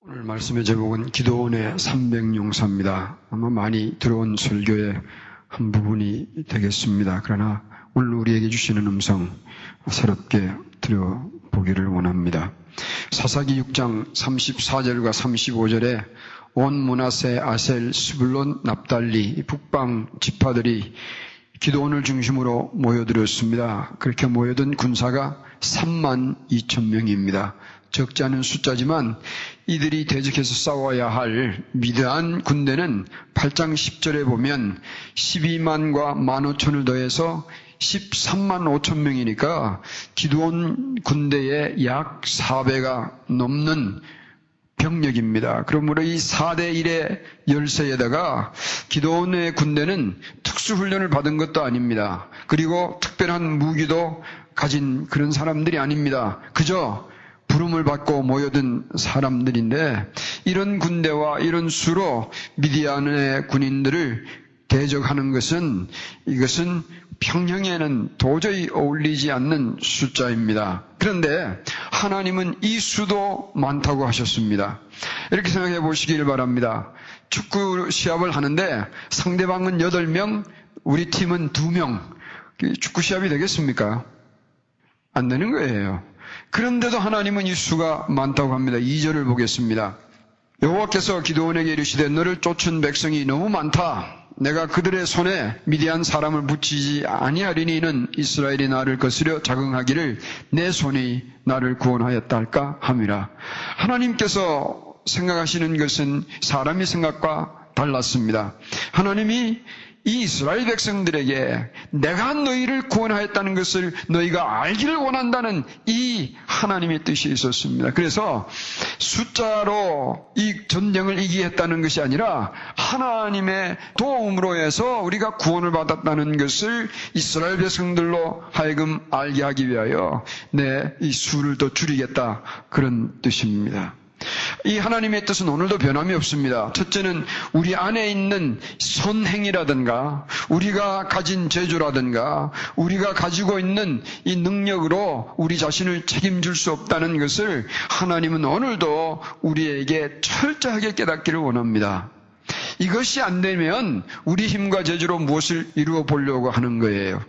오늘 말씀의 제목은 기도원의 300용사입니다. 아마 많이 들어온 설교의 한 부분이 되겠습니다. 그러나 오늘 우리에게 주시는 음성 새롭게 들어보기를 원합니다. 사사기 6장 34절과 35절에 온 문하세 아셀 스불론 납달리 북방 지파들이 기도원을 중심으로 모여들었습니다. 그렇게 모여든 군사가 3만 2천 명입니다. 적지 않은 숫자지만 이들이 대적해서 싸워야 할 미드한 군대는 8장 10절에 보면 12만과 1만 5천을 더해서 13만 5천 명이니까 기도원 군대의 약 4배가 넘는 병력입니다. 그러므로 이 4대 1의 열세에다가 기도원의 군대는 특수훈련을 받은 것도 아닙니다. 그리고 특별한 무기도 가진 그런 사람들이 아닙니다. 그저 부름을 받고 모여든 사람들인데 이런 군대와 이런 수로 미디안의 군인들을 대적하는 것은 이것은 평형에는 도저히 어울리지 않는 숫자입니다. 그런데 하나님은 이 수도 많다고 하셨습니다. 이렇게 생각해 보시길 바랍니다. 축구 시합을 하는데 상대방은 8명, 우리 팀은 2명. 축구 시합이 되겠습니까? 안 되는 거예요. 그런데도 하나님은 이 수가 많다고 합니다. 2절을 보겠습니다. 여호와께서 기도원에게 이르시되 너를 쫓은 백성이 너무 많다. 내가 그들의 손에 미디안 사람을 붙이지 아니하리니는 이스라엘이 나를 거스려 자긍하기를 내 손이 나를 구원하였다 할까 함이라. 하나님께서 생각하시는 것은 사람의 생각과 달랐습니다. 하나님이 이 이스라엘 백성들에게 내가 너희를 구원하였다는 것을 너희가 알기를 원한다는 이 하나님의 뜻이 있었습니다. 그래서 숫자로 이 전쟁을 이기했다는 것이 아니라 하나님의 도움으로 해서 우리가 구원을 받았다는 것을 이스라엘 백성들로 하여금 알게 하기 위하여 내 이 수를 더 줄이겠다 그런 뜻입니다. 이 하나님의 뜻은 오늘도 변함이 없습니다. 첫째는 우리 안에 있는 선행이라든가 우리가 가진 재주라든가 우리가 가지고 있는 이 능력으로 우리 자신을 책임질 수 없다는 것을 하나님은 오늘도 우리에게 철저하게 깨닫기를 원합니다. 이것이 안 되면 우리 힘과 재주로 무엇을 이루어 보려고 하는 거예요.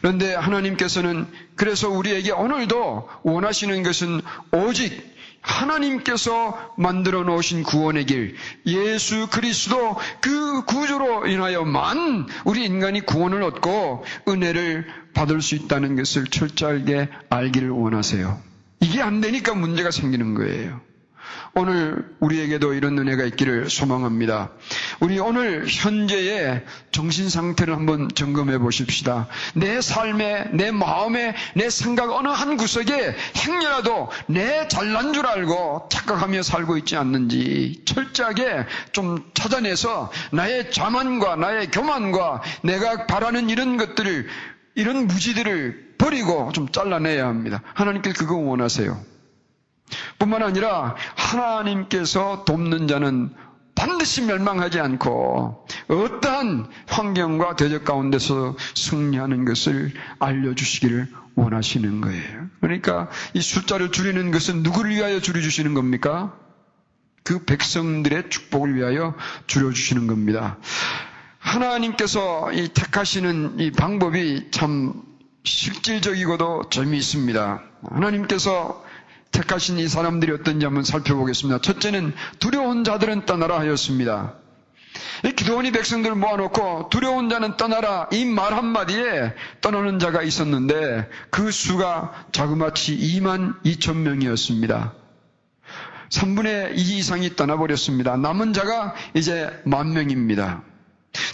그런데 하나님께서는 그래서 우리에게 오늘도 원하시는 것은 오직 하나님께서 만들어 놓으신 구원의 길, 예수 그리스도 그 구조로 인하여만 우리 인간이 구원을 얻고 은혜를 받을 수 있다는 것을 철저하게 알기를 원하세요. 이게 안 되니까 문제가 생기는 거예요. 오늘 우리에게도 이런 은혜가 있기를 소망합니다. 우리 오늘 현재의 정신 상태를 한번 점검해 보십시다. 내 삶에, 내 마음에, 내 생각 어느 한 구석에 행여라도 내 잘난 줄 알고 착각하며 살고 있지 않는지 철저하게 좀 찾아내서 나의 자만과 나의 교만과 내가 바라는 이런 것들을 이런 무지들을 버리고 좀 잘라내야 합니다. 하나님께 그거 원하세요. 뿐만 아니라 하나님께서 돕는 자는 반드시 멸망하지 않고 어떠한 환경과 대적 가운데서 승리하는 것을 알려주시기를 원하시는 거예요. 그러니까 이 숫자를 줄이는 것은 누구를 위하여 줄여주시는 겁니까? 그 백성들의 축복을 위하여 줄여주시는 겁니다. 하나님께서 이 택하시는 이 방법이 참 실질적이고도 재미있습니다. 하나님께서 택하신 이 사람들이 어떤지 한번 살펴보겠습니다. 첫째는 두려운 자들은 떠나라 하였습니다. 이 기도원이 백성들을 모아놓고 두려운 자는 떠나라 이 말 한마디에 떠나는 자가 있었는데 그 수가 자그마치 2만 2천 명이었습니다. 3분의 2 이상이 떠나버렸습니다. 남은 자가 이제 만 명입니다.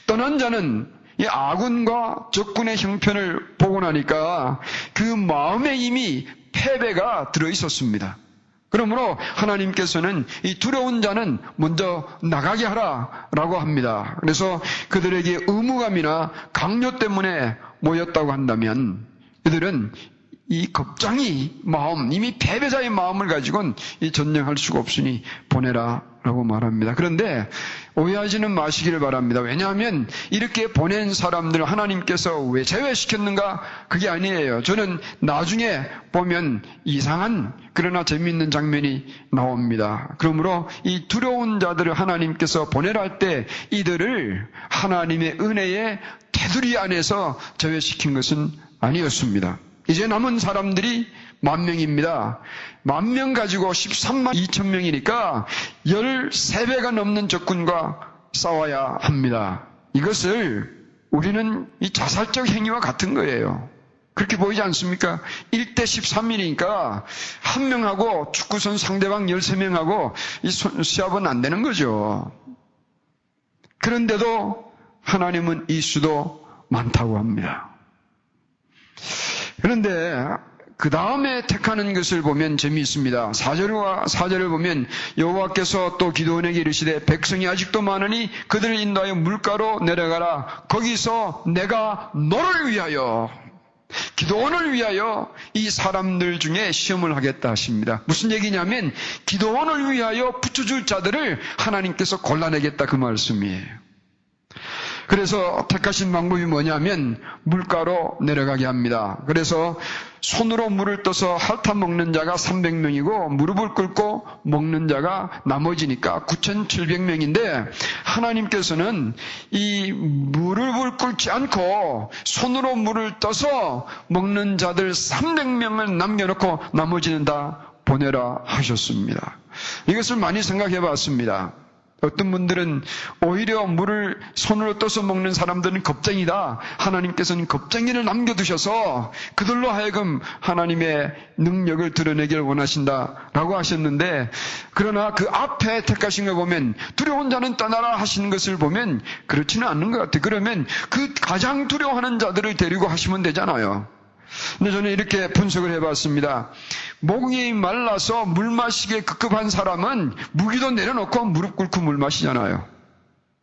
떠난 자는 이 아군과 적군의 형편을 보고 나니까 그 마음에 이미 패배가 들어 있었습니다. 그러므로 하나님께서는 이 두려운 자는 먼저 나가게 하라라고 합니다. 그래서 그들에게 의무감이나 강요 때문에 모였다고 한다면 그들은 이 겁장이 마음, 이미 패배자의 마음을 가지고는 이 전쟁할 수가 없으니 보내라 라고 말합니다. 그런데 오해하지는 마시기를 바랍니다. 왜냐하면 이렇게 보낸 사람들 하나님께서 왜 제외시켰는가? 그게 아니에요. 저는 나중에 보면 이상한 그러나 재미있는 장면이 나옵니다. 그러므로 이 두려운 자들을 하나님께서 보내랄 때 이들을 하나님의 은혜의 테두리 안에서 제외시킨 것은 아니었습니다. 이제 남은 사람들이 만 명입니다. 만 명 가지고 13만 2천 명이니까 13배가 넘는 적군과 싸워야 합니다. 이것을 우리는 이 자살적 행위와 같은 거예요. 그렇게 보이지 않습니까? 1대 13이니까 한 명하고 축구선 상대방 13명하고 이 시합은 안 되는 거죠. 그런데도 하나님은 이 수도 많다고 합니다. 그런데 그 다음에 택하는 것을 보면 재미있습니다. 4절과 4절을 보면 여호와께서 또 기도원에게 이르시되 백성이 아직도 많으니 그들을 인도하여 물가로 내려가라. 거기서 내가 너를 위하여 기도원을 위하여 이 사람들 중에 시험을 하겠다 하십니다. 무슨 얘기냐면 기도원을 위하여 붙여줄 자들을 하나님께서 골라내겠다 그 말씀이에요. 그래서 택하신 방법이 뭐냐면 물가로 내려가게 합니다. 그래서 손으로 물을 떠서 핥아 먹는 자가 300명이고 무릎을 꿇고 먹는 자가 나머지니까 9,700명인데 하나님께서는 이 무릎을 꿇지 않고 손으로 물을 떠서 먹는 자들 300명을 남겨놓고 나머지는 다 보내라 하셨습니다. 이것을 많이 생각해 봤습니다. 어떤 분들은 오히려 물을 손으로 떠서 먹는 사람들은 겁쟁이다. 하나님께서는 겁쟁이를 남겨두셔서 그들로 하여금 하나님의 능력을 드러내길 원하신다. 라고 하셨는데, 그러나 그 앞에 택하신 거 보면 두려운 자는 떠나라 하시는 것을 보면 그렇지는 않는 것 같아요. 그러면 그 가장 두려워하는 자들을 데리고 하시면 되잖아요. 근데 저는 이렇게 분석을 해봤습니다. 목이 말라서 물 마시기에 급급한 사람은 무기도 내려놓고 무릎 꿇고 물 마시잖아요.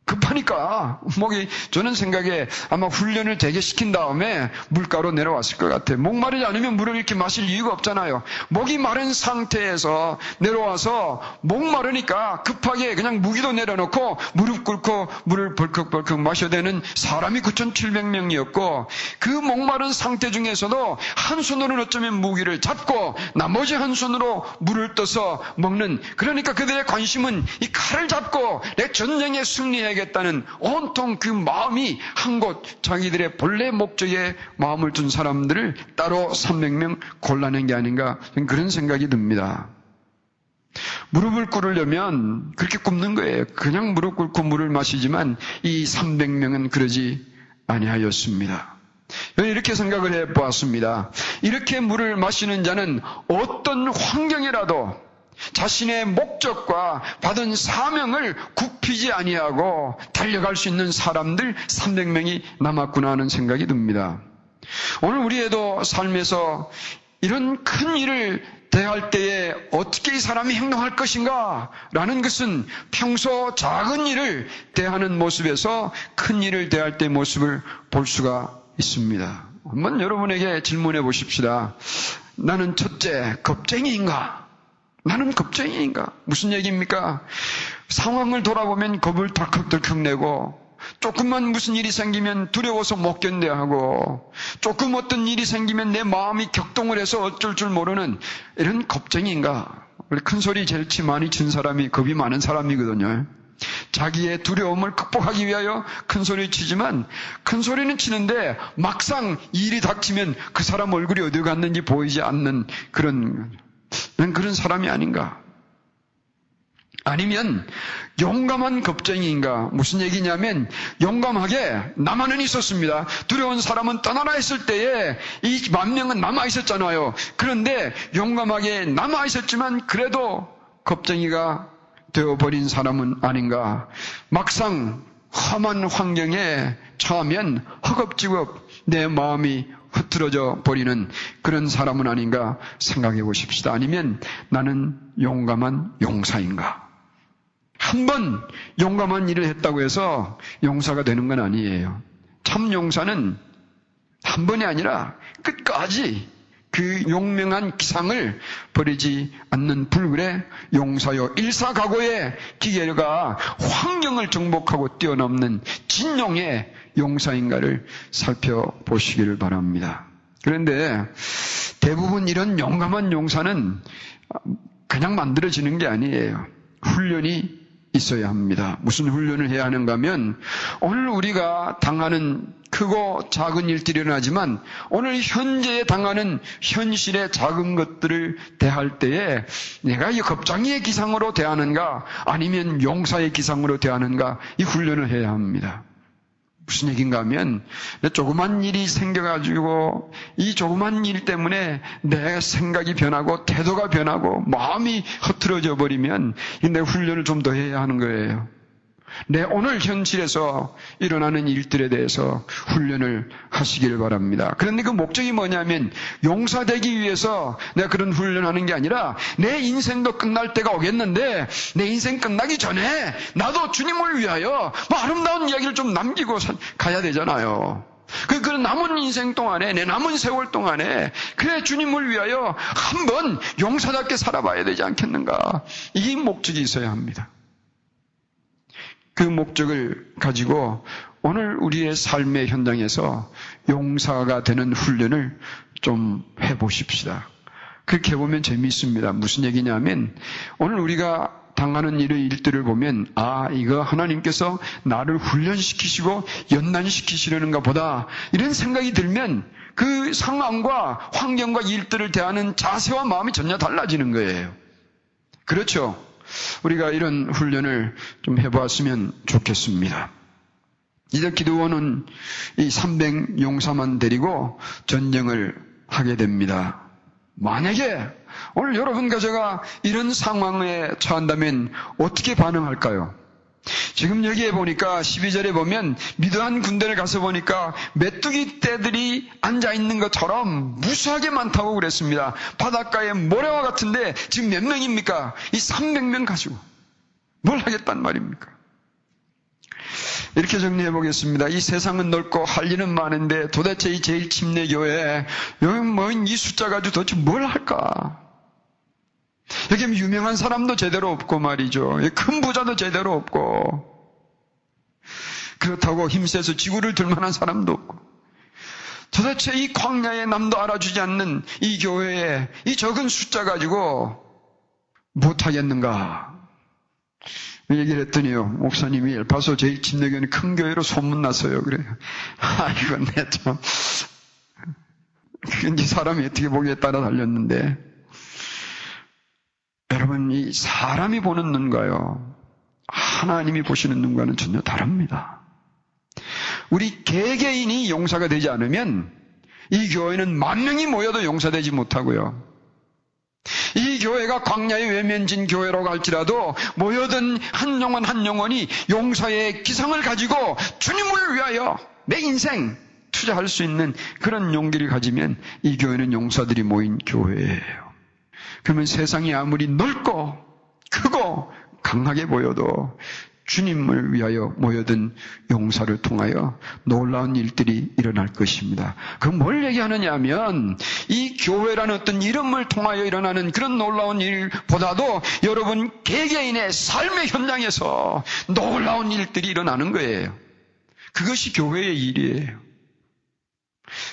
급하니까 목이 저는 생각에 아마 훈련을 되게 시킨 다음에 물가로 내려왔을 것 같아요. 목 마르지 않으면 물을 이렇게 마실 이유가 없잖아요. 목이 마른 상태에서 내려와서 목 마르니까 급하게 그냥 무기도 내려놓고 무릎 꿇고 물을 벌컥벌컥 마셔야 되는 사람이 9,700명이었고 그 목마른 상태 중에서도 한 손으로는 어쩌면 무기를 잡고 나머지 한 손으로 물을 떠서 먹는 그러니까 그들의 관심은 이 칼을 잡고 내 전쟁에 승리해 살아야겠다는 온통 그 마음이 한 곳 자기들의 본래 목적에 마음을 둔 사람들을 따로 300명 골라낸 게 아닌가 그런 생각이 듭니다. 무릎을 꿇으려면 그렇게 굽는 거예요. 그냥 무릎 꿇고 물을 마시지만 이 300명은 그러지 아니하였습니다. 이렇게 생각을 해 보았습니다. 이렇게 물을 마시는 자는 어떤 환경이라도 자신의 목적과 받은 사명을 굽히지 아니하고 달려갈 수 있는 사람들 300명이 남았구나 하는 생각이 듭니다. 오늘 우리에도 삶에서 이런 큰 일을 대할 때에 어떻게 이 사람이 행동할 것인가? 라는 것은 평소 작은 일을 대하는 모습에서 큰 일을 대할 때 모습을 볼 수가 있습니다. 한번 여러분에게 질문해 보십시다. 나는 첫째, 겁쟁이인가? 나는 겁쟁이인가? 무슨 얘기입니까? 상황을 돌아보면 겁을 덜컥덜컥 내고 조금만 무슨 일이 생기면 두려워서 못 견뎌하고 조금 어떤 일이 생기면 내 마음이 격동을 해서 어쩔 줄 모르는 이런 겁쟁이인가? 우리 큰 소리 제일 치 많이 친 사람이 겁이 많은 사람이거든요. 자기의 두려움을 극복하기 위하여 큰 소리 치지만 큰 소리는 치는데 막상 일이 닥치면 그 사람 얼굴이 어디 갔는지 보이지 않는 그런 난 그런 사람이 아닌가? 아니면 용감한 겁쟁이인가? 무슨 얘기냐면 용감하게 남아는 있었습니다. 두려운 사람은 떠나라 했을 때에 이 만 명은 남아 있었잖아요. 그런데 용감하게 남아 있었지만 그래도 겁쟁이가 되어버린 사람은 아닌가? 막상 험한 환경에 처하면 허겁지겁 내 마음이 흐트러져 버리는 그런 사람은 아닌가 생각해 보십시다. 아니면 나는 용감한 용사인가? 한 번 용감한 일을 했다고 해서 용사가 되는 건 아니에요. 참 용사는 한 번이 아니라 끝까지 그 용맹한 기상을 버리지 않는 불굴의 용사요 일사각오의 기계가 환경을 정복하고 뛰어넘는 진용의 용사인가를 살펴보시기를 바랍니다. 그런데 대부분 이런 용감한 용사는 그냥 만들어지는 게 아니에요. 훈련이 있어야 합니다. 무슨 훈련을 해야 하는가 하면 오늘 우리가 당하는 크고 작은 일들이 일어나지만 오늘 현재에 당하는 현실의 작은 것들을 대할 때에 내가 이 겁장이의 기상으로 대하는가 아니면 용사의 기상으로 대하는가 이 훈련을 해야 합니다. 무슨 얘기인가 하면 조그만 일이 생겨가지고 이 조그만 일 때문에 내 생각이 변하고 태도가 변하고 마음이 흐트러져 버리면 내 훈련을 좀 더 해야 하는 거예요. 내 오늘 현실에서 일어나는 일들에 대해서 훈련을 하시길 바랍니다. 그런데 그 목적이 뭐냐면 용사되기 위해서 내가 그런 훈련하는 게 아니라 내 인생도 끝날 때가 오겠는데 내 인생 끝나기 전에 나도 주님을 위하여 뭐 아름다운 이야기를 좀 남기고 가야 되잖아요. 그, 그 남은 인생 동안에, 내 남은 세월 동안에, 그래, 주님을 위하여 한번 용사답게 살아봐야 되지 않겠는가. 이 목적이 있어야 합니다. 그 목적을 가지고 오늘 우리의 삶의 현장에서 용사가 되는 훈련을 좀 해보십시다. 그렇게 해보면 재미있습니다. 무슨 얘기냐면 오늘 우리가 당하는 일의 일들을 보면 아 이거 하나님께서 나를 훈련시키시고 연단시키시려는가 보다 이런 생각이 들면 그 상황과 환경과 일들을 대하는 자세와 마음이 전혀 달라지는 거예요. 그렇죠. 우리가 이런 훈련을 좀 해보았으면 좋겠습니다. 이제 기도원은 이 300 용사만 데리고 전쟁을 하게 됩니다. 만약에 오늘 여러분과 제가 이런 상황에 처한다면 어떻게 반응할까요? 지금 여기에 보니까 12절에 보면 미드한 군대를 가서 보니까 메뚜기 떼들이 앉아 있는 것처럼 무수하게 많다고 그랬습니다. 바닷가에 모래와 같은데 지금 몇 명입니까? 이 300명 가지고 뭘 하겠단 말입니까? 이렇게 정리해 보겠습니다. 이 세상은 넓고 할 일은 많은데 도대체 이 제일 침례교회 여기 뭐이 숫자 가지고 도대체 뭘 할까? 여기 유명한 사람도 제대로 없고 말이죠. 큰 부자도 제대로 없고. 그렇다고 힘세서 지구를 들 만한 사람도 없고. 도대체 이 광야에 남도 알아주지 않는 이 교회에 이 적은 숫자 가지고 못하겠는가? 얘기를 했더니요, 목사님이 엘파소 제2침례교회는 큰 교회로 소문났어요. 그래요. 아, 이건 내 참. 이제 사람이 어떻게 보기에 따라 달렸는데. 여러분, 이 사람이 보는 눈과요, 하나님이 보시는 눈과는 전혀 다릅니다. 우리 개개인이 용사가 되지 않으면 이 교회는 만 명이 모여도 용사되지 못하고요. 이 교회가 광야의 외면진 교회라고 할지라도 모여든 한 영혼 한 영혼이 용사의 기상을 가지고 주님을 위하여 내 인생 투자할 수 있는 그런 용기를 가지면 이 교회는 용사들이 모인 교회예요. 그러면 세상이 아무리 넓고 크고 강하게 보여도 주님을 위하여 모여든 용사를 통하여 놀라운 일들이 일어날 것입니다. 그 뭘 얘기하느냐 하면 이 교회라는 어떤 이름을 통하여 일어나는 그런 놀라운 일보다도 여러분 개개인의 삶의 현장에서 놀라운 일들이 일어나는 거예요. 그것이 교회의 일이에요.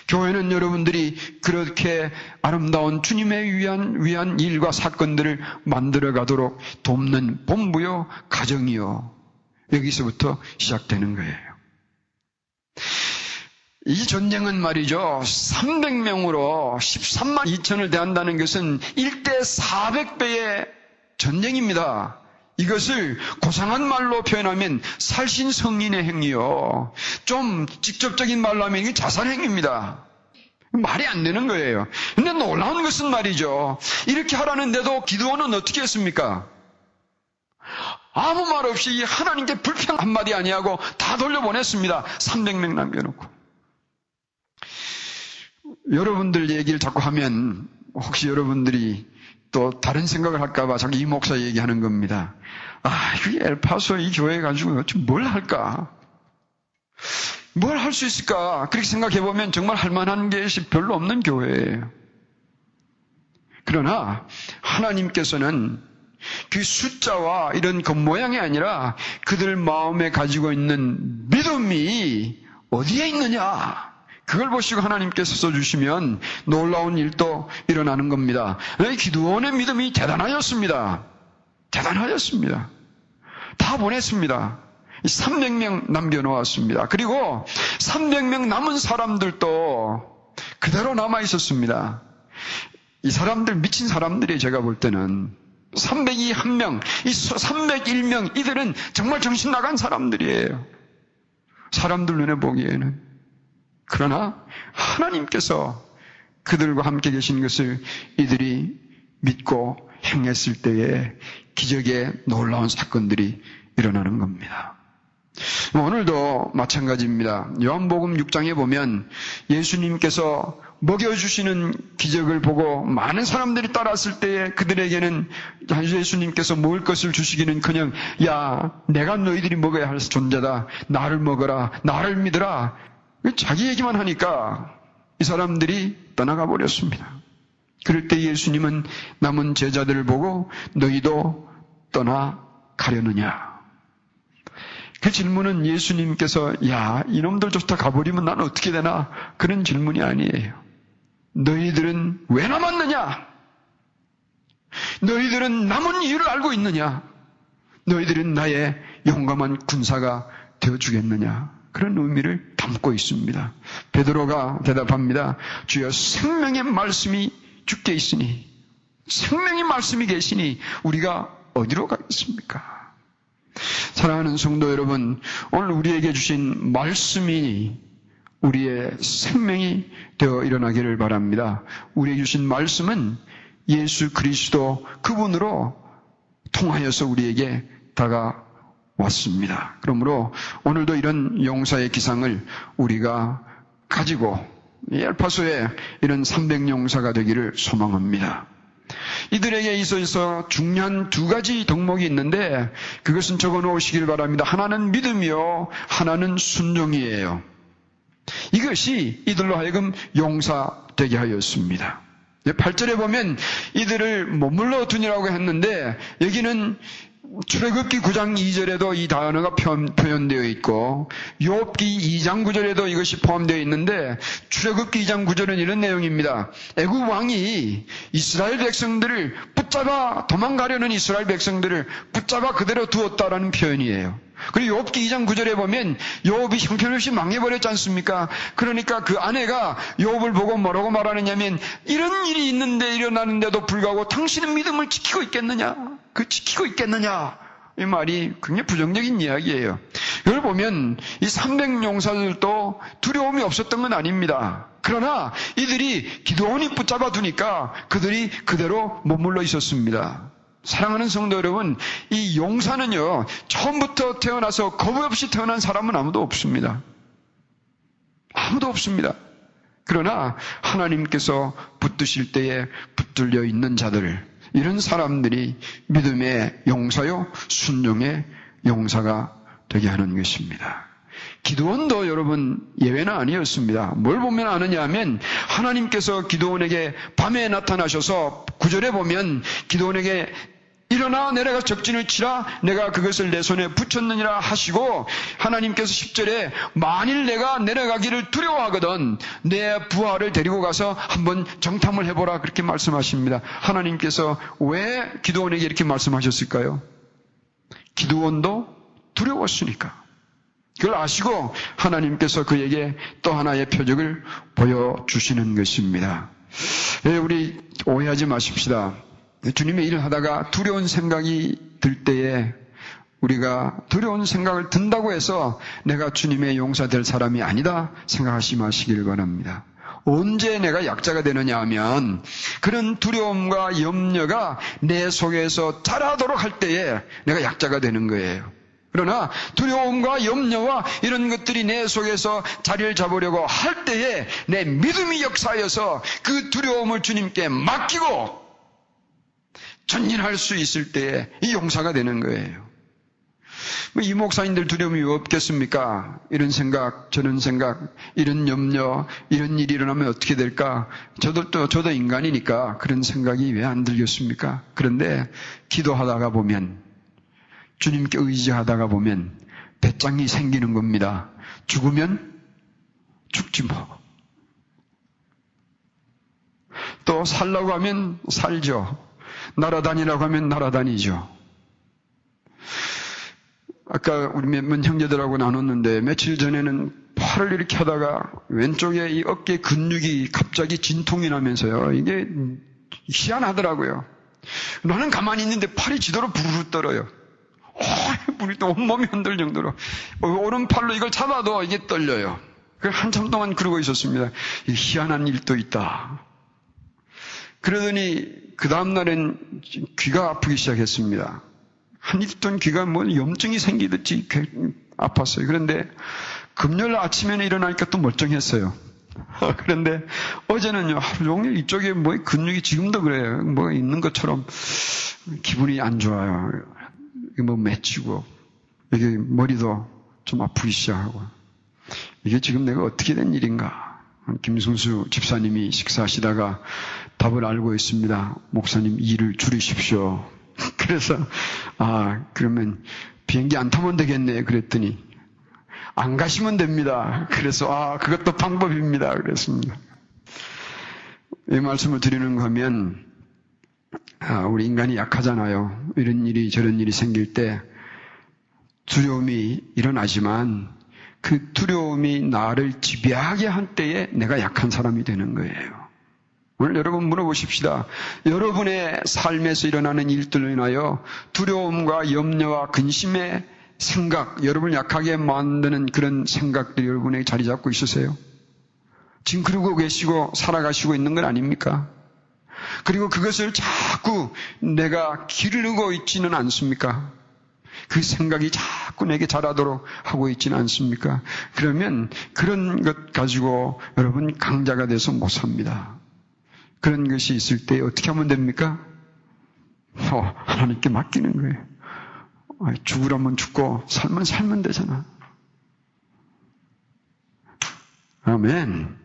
교회는 여러분들이 그렇게 아름다운 주님의 위한, 위한 일과 사건들을 만들어 가도록 돕는 본부요, 가정이요. 여기서부터 시작되는 거예요. 이 전쟁은 말이죠. 300명으로 13만 2천을 대한다는 것은 1대 400배의 전쟁입니다. 이것을 고상한 말로 표현하면 살신 성인의 행위요. 좀 직접적인 말로 하면 이게 자살 행위입니다. 말이 안 되는 거예요. 근데 놀라운 것은 말이죠. 이렇게 하라는데도 기도원은 어떻게 했습니까? 아무 말 없이 하나님께 불평 한마디 아니하고 다 돌려보냈습니다. 300명 남겨놓고. 여러분들 얘기를 자꾸 하면 혹시 여러분들이 또 다른 생각을 할까봐 자기 이 목사 얘기하는 겁니다. 아, 이 엘파소 이 교회 가지고 뭘 할까? 뭘 할 수 있을까? 그렇게 생각해 보면 정말 할 만한 게 별로 없는 교회예요. 그러나 하나님께서는 그 숫자와 이런 겉모양이 아니라 그들 마음에 가지고 있는 믿음이 어디에 있느냐? 그걸 보시고 하나님께서 써주시면 놀라운 일도 일어나는 겁니다. 기도원의 믿음이 대단하였습니다. 대단하였습니다. 다 보냈습니다. 300명 남겨놓았습니다. 그리고 300명 남은 사람들도 그대로 남아 있었습니다. 이 사람들 미친 사람들이 제가 볼 때는 302 1명, 이 301명 이들은 정말 정신 나간 사람들이에요. 사람들 눈에 보기에는 그러나 하나님께서 그들과 함께 계신 것을 이들이 믿고 행했을 때에 기적의 놀라운 사건들이 일어나는 겁니다. 오늘도 마찬가지입니다. 요한복음 6장에 보면 예수님께서 먹여주시는 기적을 보고 많은 사람들이 따랐을 때에 그들에게는 예수님께서 먹을 것을 주시기는 그냥 야 내가 너희들이 먹어야 할 존재다. 나를 먹어라. 나를 믿어라. 자기 얘기만 하니까 이 사람들이 떠나가 버렸습니다. 그럴 때 예수님은 남은 제자들을 보고 너희도 떠나가려느냐? 그 질문은 예수님께서 야 이놈들 좋다 가버리면 나는 어떻게 되나 그런 질문이 아니에요. 너희들은 왜 남았느냐? 너희들은 남은 이유를 알고 있느냐? 너희들은 나의 용감한 군사가 되어 주겠느냐? 그런 의미를 담고 있습니다. 베드로가 대답합니다. 주여 생명의 말씀이 죽게 있으니 생명의 말씀이 계시니 우리가 어디로 가겠습니까? 사랑하는 성도 여러분, 오늘 우리에게 주신 말씀이 우리의 생명이 되어 일어나기를 바랍니다. 우리에게 주신 말씀은 예수 그리스도 그분으로 통하여서 우리에게 다가 왔습니다. 그러므로 오늘도 이런 용사의 기상을 우리가 가지고 엘파소에 이런 300용사가 되기를 소망합니다. 이들에게 있어서 중요한 두 가지 덕목이 있는데 그것은 적어 놓으시길 바랍니다. 하나는 믿음이요. 하나는 순종이에요. 이것이 이들로 하여금 용사되게 하였습니다. 8절에 보면 이들을 머물러 두니라고 했는데 여기는 출애굽기 9장 2절에도 이 단어가 표현되어 있고 욥기 2장 9절에도 이것이 포함되어 있는데 출애굽기 2장 9절은 이런 내용입니다. 애굽 왕이 이스라엘 백성들을 붙잡아 도망가려는 이스라엘 백성들을 붙잡아 그대로 두었다라는 표현이에요. 그리고 욥기 2장 9절에 보면 욥이 형편없이 망해버렸지 않습니까? 그러니까 그 아내가 욥을 보고 뭐라고 말하느냐면 이런 일이 있는데 일어나는데도 불구하고 당신은 믿음을 지키고 있겠느냐? 그 지키고 있겠느냐? 이 말이 굉장히 부정적인 이야기예요. 이걸 보면 이 300용사들도 두려움이 없었던 건 아닙니다. 그러나 이들이 기도원이 붙잡아 두니까 그들이 그대로 머물러 있었습니다. 사랑하는 성도 여러분, 이 용사는요, 처음부터 태어나서 겁 없이 태어난 사람은 아무도 없습니다. 아무도 없습니다. 그러나 하나님께서 붙드실 때에 붙들려 있는 자들, 이런 사람들이 믿음의 용사요, 순종의 용사가 되게 하는 것입니다. 기도원도 여러분 예외는 아니었습니다. 뭘 보면 아느냐 하면 하나님께서 기도원에게 밤에 나타나셔서 구절에 보면 기도원에게 일어나 내려가 적진을 치라 내가 그것을 내 손에 붙였느니라 하시고 하나님께서 10절에 만일 내가 내려가기를 두려워하거든 내 부하를 데리고 가서 한번 정탐을 해보라 그렇게 말씀하십니다. 하나님께서 왜 기도원에게 이렇게 말씀하셨을까요? 기도원도 두려웠으니까. 그걸 아시고 하나님께서 그에게 또 하나의 표적을 보여주시는 것입니다. 예, 우리 오해하지 마십시다. 주님의 일을 하다가 두려운 생각이 들 때에 우리가 두려운 생각을 든다고 해서 내가 주님의 용사 될 사람이 아니다 생각하시 마시길 바랍니다. 언제 내가 약자가 되느냐 하면 그런 두려움과 염려가 내 속에서 자라도록 할 때에 내가 약자가 되는 거예요. 그러나 두려움과 염려와 이런 것들이 내 속에서 자리를 잡으려고 할 때에 내 믿음이 역사하여서 그 두려움을 주님께 맡기고 전진할 수 있을 때에 이 용사가 되는 거예요. 뭐이 목사님들 두려움이 없겠습니까? 이런 생각, 저런 생각, 이런 염려, 이런 일이 일어나면 어떻게 될까? 저도 또, 저도 인간이니까 그런 생각이 왜 안 들겠습니까? 그런데 기도하다가 보면, 주님께 의지하다가 보면 배짱이 생기는 겁니다. 죽으면 죽지 뭐. 또 살라고 하면 살죠. 날아다니라고 하면 날아다니죠. 아까 우리 몇몇 형제들하고 나눴는데 며칠 전에는 팔을 이렇게 하다가 왼쪽에 이 어깨 근육이 갑자기 진통이 나면서요. 이게 희한하더라고요. 나는 가만히 있는데 팔이 지도로 부르르 떨어요. 우리 또 온몸이 흔들 정도로 오른팔로 이걸 잡아도 이게 떨려요. 한참 동안 그러고 있었습니다. 희한한 일도 있다. 그러더니 그 다음날엔 귀가 아프기 시작했습니다. 한 일던 귀가 뭐 염증이 생기듯이 아팠어요. 그런데 금요일 아침에는 일어나니까 또 멀쩡했어요. 그런데 어제는요, 하루 종일 이쪽에 뭐 근육이 지금도 그래요. 뭐가 있는 것처럼 기분이 안 좋아요. 뭐 맺히고, 이게 머리도 좀 아프기 시작하고. 이게 지금 내가 어떻게 된 일인가? 김승수 집사님이 식사하시다가 답을 알고 있습니다. 목사님 일을 줄이십시오. 그래서 아 그러면 비행기 안 타면 되겠네 그랬더니 안 가시면 됩니다. 그래서 아 그것도 방법입니다. 그랬습니다. 이 말씀을 드리는 거면 아, 우리 인간이 약하잖아요. 이런 일이 저런 일이 생길 때 두려움이 일어나지만 그 두려움이 나를 지배하게 한 때에 내가 약한 사람이 되는 거예요. 오늘 여러분 물어보십시다. 여러분의 삶에서 일어나는 일들로 인하여 두려움과 염려와 근심의 생각, 여러분을 약하게 만드는 그런 생각들이 여러분에게 자리 잡고 있으세요? 지금 그러고 계시고 살아가시고 있는 건 아닙니까? 그리고 그것을 자꾸 내가 기르고 있지는 않습니까? 그 생각이 자꾸 내게 자라도록 하고 있지는 않습니까? 그러면 그런 것 가지고 여러분 강자가 돼서 못 삽니다. 그런 것이 있을 때 어떻게 하면 됩니까? 어, 하나님께 맡기는 거예요. 죽으라면 죽고 살면 살면 되잖아. 아멘.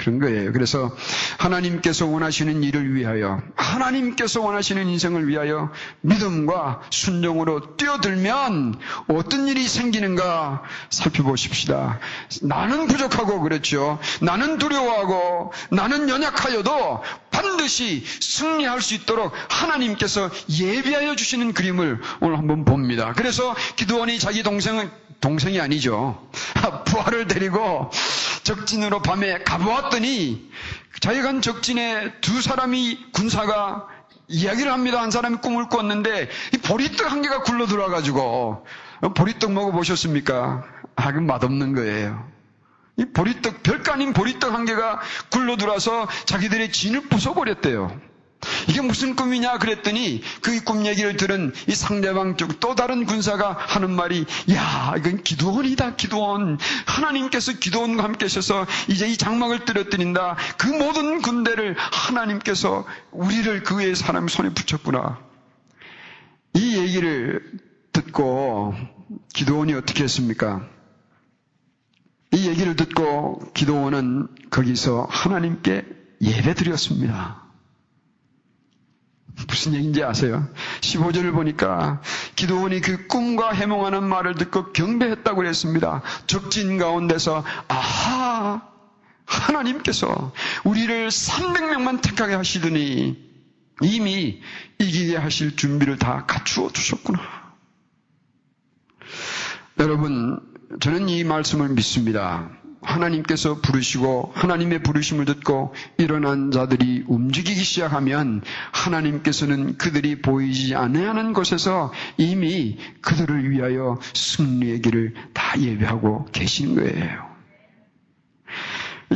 그런 거예요. 그래서 하나님께서 원하시는 일을 위하여, 하나님께서 원하시는 인생을 위하여 믿음과 순종으로 뛰어들면 어떤 일이 생기는가 살펴보십시다. 나는 부족하고 그렇죠. 나는 두려워하고 나는 연약하여도 반드시 승리할 수 있도록 하나님께서 예비하여 주시는 그림을 오늘 한번 봅니다. 그래서 기도원이 자기 동생은 동생이 아니죠. 부하를 데리고 적진으로 밤에 가보았 더니 자기간 적진에 두 사람이 군사가 이야기를 합니다. 한 사람이 꿈을 꿨는데 이 보리떡 한 개가 굴러 들어와가지고 보리떡 먹어보셨습니까? 아, 그 맛없는 거예요. 이 보리떡, 별거 아닌 보리떡 한 개가 굴러 들어와서 자기들의 진을 부숴버렸대요. 이게 무슨 꿈이냐 그랬더니 그 꿈 얘기를 들은 이 상대방 쪽 또 다른 군사가 하는 말이 야 이건 기도원이다 기도원 하나님께서 기도원과 함께 하셔서 이제 이 장막을 떨어뜨린다 그 모든 군대를 하나님께서 우리를 그 외의 사람 손에 붙였구나 이 얘기를 듣고 기도원이 어떻게 했습니까? 이 얘기를 듣고 기도원은 거기서 하나님께 예배 드렸습니다. 무슨 얘기인지 아세요? 15절을 보니까 기도원이 그 꿈과 해몽하는 말을 듣고 경배했다고 그랬습니다. 적진 가운데서 아하 하나님께서 우리를 300명만 택하게 하시더니 이미 이기게 하실 준비를 다 갖추어 두셨구나. 여러분, 저는 이 말씀을 믿습니다. 하나님께서 부르시고 하나님의 부르심을 듣고 일어난 자들이 움직이기 시작하면 하나님께서는 그들이 보이지 않는 곳에서 이미 그들을 위하여 승리의 길을 다 예배하고 계신 거예요.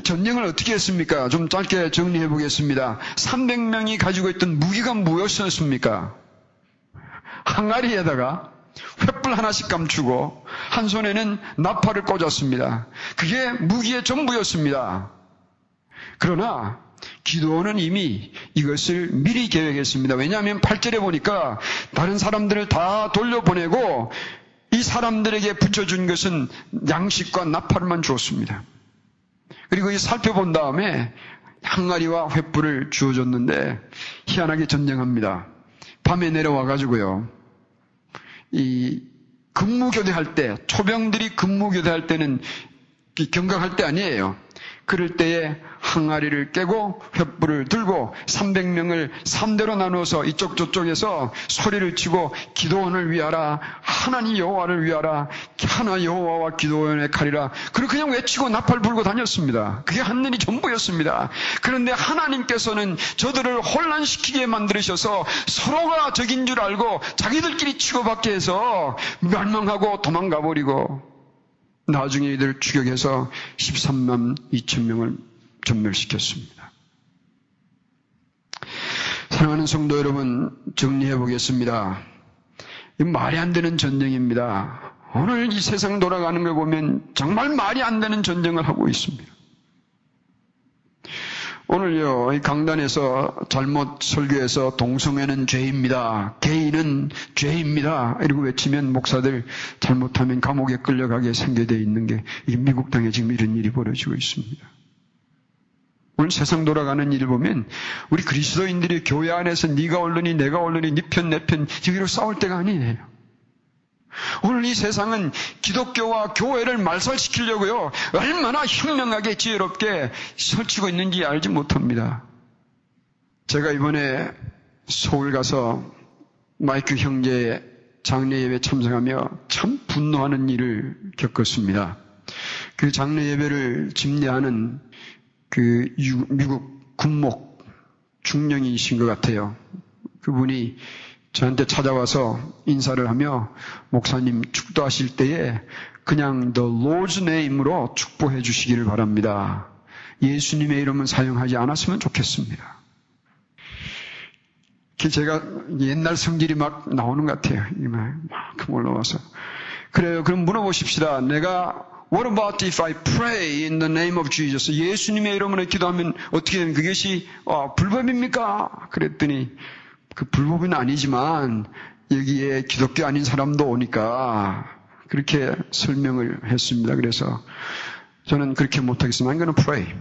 전쟁을 어떻게 했습니까? 좀 짧게 정리해 보겠습니다. 300명이 가지고 있던 무기가 무엇이었습니까? 항아리에다가 횃불 하나씩 감추고 한 손에는 나팔을 꽂았습니다. 그게 무기의 전부였습니다. 그러나 기도원은 이미 이것을 미리 계획했습니다. 왜냐하면 8절에 보니까 다른 사람들을 다 돌려보내고 이 사람들에게 붙여준 것은 양식과 나팔만 주었습니다. 그리고 이 살펴본 다음에 항아리와 횃불을 주어줬는데 희한하게 전쟁합니다. 밤에 내려와 가지고요. 이 근무교대할 때 초병들이 근무교대할 때는 경각할 때 아니에요. 그럴 때에 항아리를 깨고 횃불을 들고 300명을 3대로 나누어서 이쪽 저쪽에서 소리를 치고 기도원을 위하라 하나님 여호와를 위하라 하나 여호와와 기도원의 칼이라 그리고 그냥 외치고 나팔 불고 다녔습니다. 그게 한 일이 전부였습니다. 그런데 하나님께서는 저들을 혼란시키게 만들으셔서 서로가 적인 줄 알고 자기들끼리 치고받게 해서 멸망하고 도망가 버리고 나중에 이들 추격해서 13만 2천 명을 전멸시켰습니다. 사랑하는 성도 여러분, 정리해 보겠습니다. 말이 안 되는 전쟁입니다. 오늘 이 세상 돌아가는 걸 보면 정말 말이 안 되는 전쟁을 하고 있습니다. 오늘요, 이 강단에서 잘못 설교해서 동성애는 죄입니다. 개인은 죄입니다. 이러고 외치면 목사들 잘못하면 감옥에 끌려가게 생겨되어 있는 게 미국 땅에 지금 이런 일이 벌어지고 있습니다. 오늘 세상 돌아가는 일을 보면 우리 그리스도인들이 교회 안에서 네가 옳으니 내가 옳으니 네편 내편 여기로 싸울 때가 아니에요. 오늘 이 세상은 기독교와 교회를 말살시키려고요. 얼마나 현명하게 지혜롭게 설치고 있는지 알지 못합니다. 제가 이번에 서울 가서 마이크 형제의 장례 예배 참석하며 참 분노하는 일을 겪었습니다. 그 장례 예배를 집례하는 그 미국 군목 중령이신 것 같아요. 그분이 저한테 찾아와서 인사를 하며 목사님 축도하실 때에 그냥 The Lord's name으로 축복해 주시기를 바랍니다. 예수님의 이름은 사용하지 않았으면 좋겠습니다. 제가 옛날 성질이 막 나오는 것 같아요. 이만큼 올라와서. 그래요. 그럼 물어보십시다. 내가 What about if I pray in the name of Jesus? 예수님의 이름으로 기도하면 어떻게 되면 그것이 어, 불법입니까? 그랬더니 그 불법은 아니지만 여기에 기독교 아닌 사람도 오니까 그렇게 설명을 했습니다. 그래서 저는 그렇게 못하겠습니다. I'm going to pray.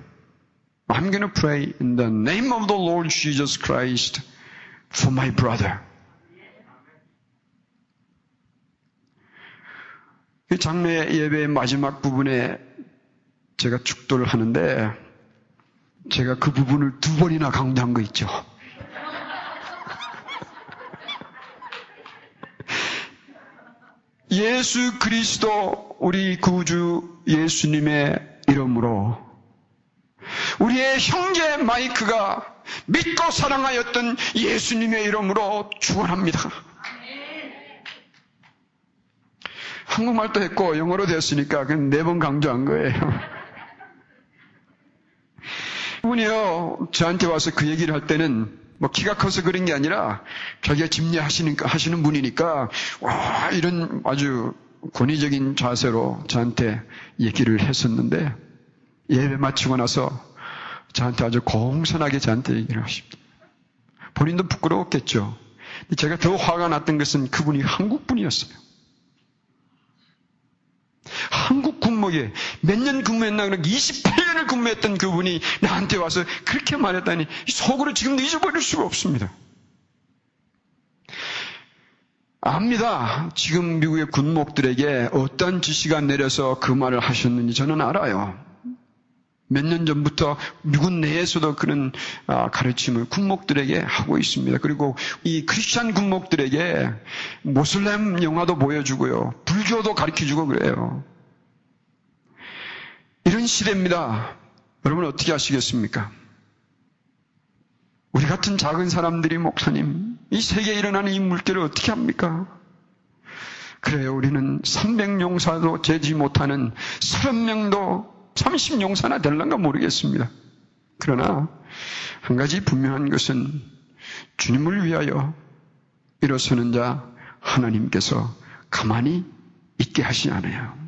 I'm going to pray in the name of the Lord Jesus Christ for my brother. 장례 예배의 마지막 부분에 제가 축도를 하는데 제가 그 부분을 두 번이나 강조한 거 있죠. 예수 그리스도 우리 구주 예수님의 이름으로 우리의 형제 마이크가 믿고 사랑하였던 예수님의 이름으로 축원합니다. 한국말도 했고 영어로 됐으니까 그냥 네 번 강조한 거예요. 그분이요 저한테 와서 그 얘기를 할 때는 뭐 키가 커서 그런 게 아니라 자기가 집례하시니까 하시는 분이니까 와 이런 아주 권위적인 자세로 저한테 얘기를 했었는데 예배 마치고 나서 저한테 아주 공손하게 저한테 얘기를 하십니다. 본인도 부끄러웠겠죠. 제가 더 화가 났던 것은 그분이 한국 분이었어요. 한국 군목에 몇 년 근무했나 그러 28년을 근무했던 그분이 나한테 와서 그렇게 말했다니 속으로 지금도 잊어버릴 수가 없습니다. 압니다. 지금 미국의 군목들에게 어떤 지시가 내려서 그 말을 하셨는지 저는 알아요. 몇 년 전부터 미국 내에서도 그런 아, 가르침을 군목들에게 하고 있습니다. 그리고 이 크리스찬 군목들에게 모슬렘 영화도 보여주고요. 불교도 가르쳐주고 그래요. 이런 시대입니다. 여러분 어떻게 하시겠습니까? 우리 같은 작은 사람들이 목사님, 이 세계에 일어나는 이 물결을 어떻게 합니까? 그래요. 우리는 300용사도 재지 못하는 30명도 30용사나 될란가 모르겠습니다. 그러나 한 가지 분명한 것은 주님을 위하여 일어서는 자 하나님께서 가만히 있게 하시지 않아요.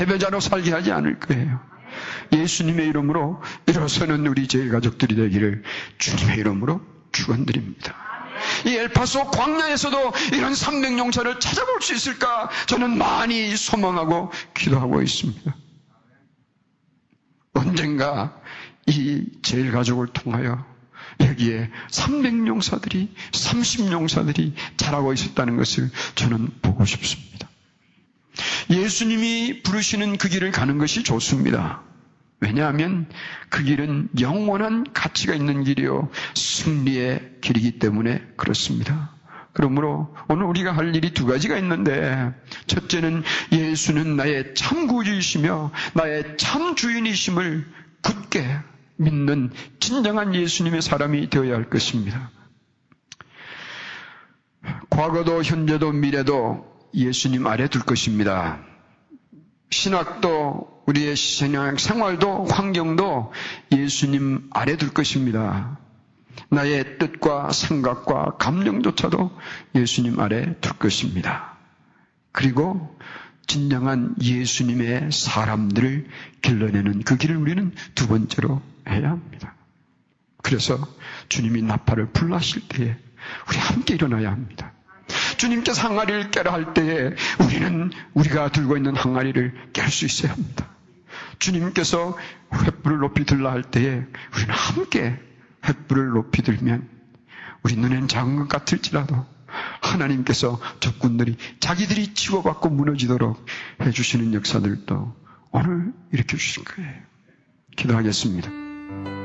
패배자로 살게 하지 않을 거예요. 예수님의 이름으로 일어서는 우리 제일 가족들이 되기를 주님의 이름으로 축원드립니다. 이 엘파소 광야에서도 이런 300용사를 찾아볼 수 있을까? 저는 많이 소망하고 기도하고 있습니다. 언젠가 이 제일 가족을 통하여 여기에 300용사들이, 30용사들이 자라고 있었다는 것을 저는 보고 싶습니다. 예수님이 부르시는 그 길을 가는 것이 좋습니다. 왜냐하면 그 길은 영원한 가치가 있는 길이요. 승리의 길이기 때문에 그렇습니다. 그러므로 오늘 우리가 할 일이 두 가지가 있는데 첫째는 예수는 나의 참 구주이시며 나의 참 주인이심을 굳게 믿는 진정한 예수님의 사람이 되어야 할 것입니다. 과거도 현재도 미래도 예수님 아래 둘 것입니다. 신학도 우리의 신앙 생활도 환경도 예수님 아래 둘 것입니다. 나의 뜻과 생각과 감정조차도 예수님 아래 둘 것입니다. 그리고 진정한 예수님의 사람들을 길러내는 그 길을 우리는 두 번째로 해야 합니다. 그래서 주님이 나팔을 불라실 때에 우리 함께 일어나야 합니다. 주님께서 항아리를 깨라 할 때에 우리는 우리가 들고 있는 항아리를 깰 수 있어야 합니다. 주님께서 횃불을 높이 들라 할 때에 우리는 함께 횃불을 높이 들면 우리 눈엔 작은 것 같을지라도 하나님께서 적군들이 자기들이 치고받고 무너지도록 해주시는 역사들도 오늘 일으켜 주신 거예요. 기도하겠습니다.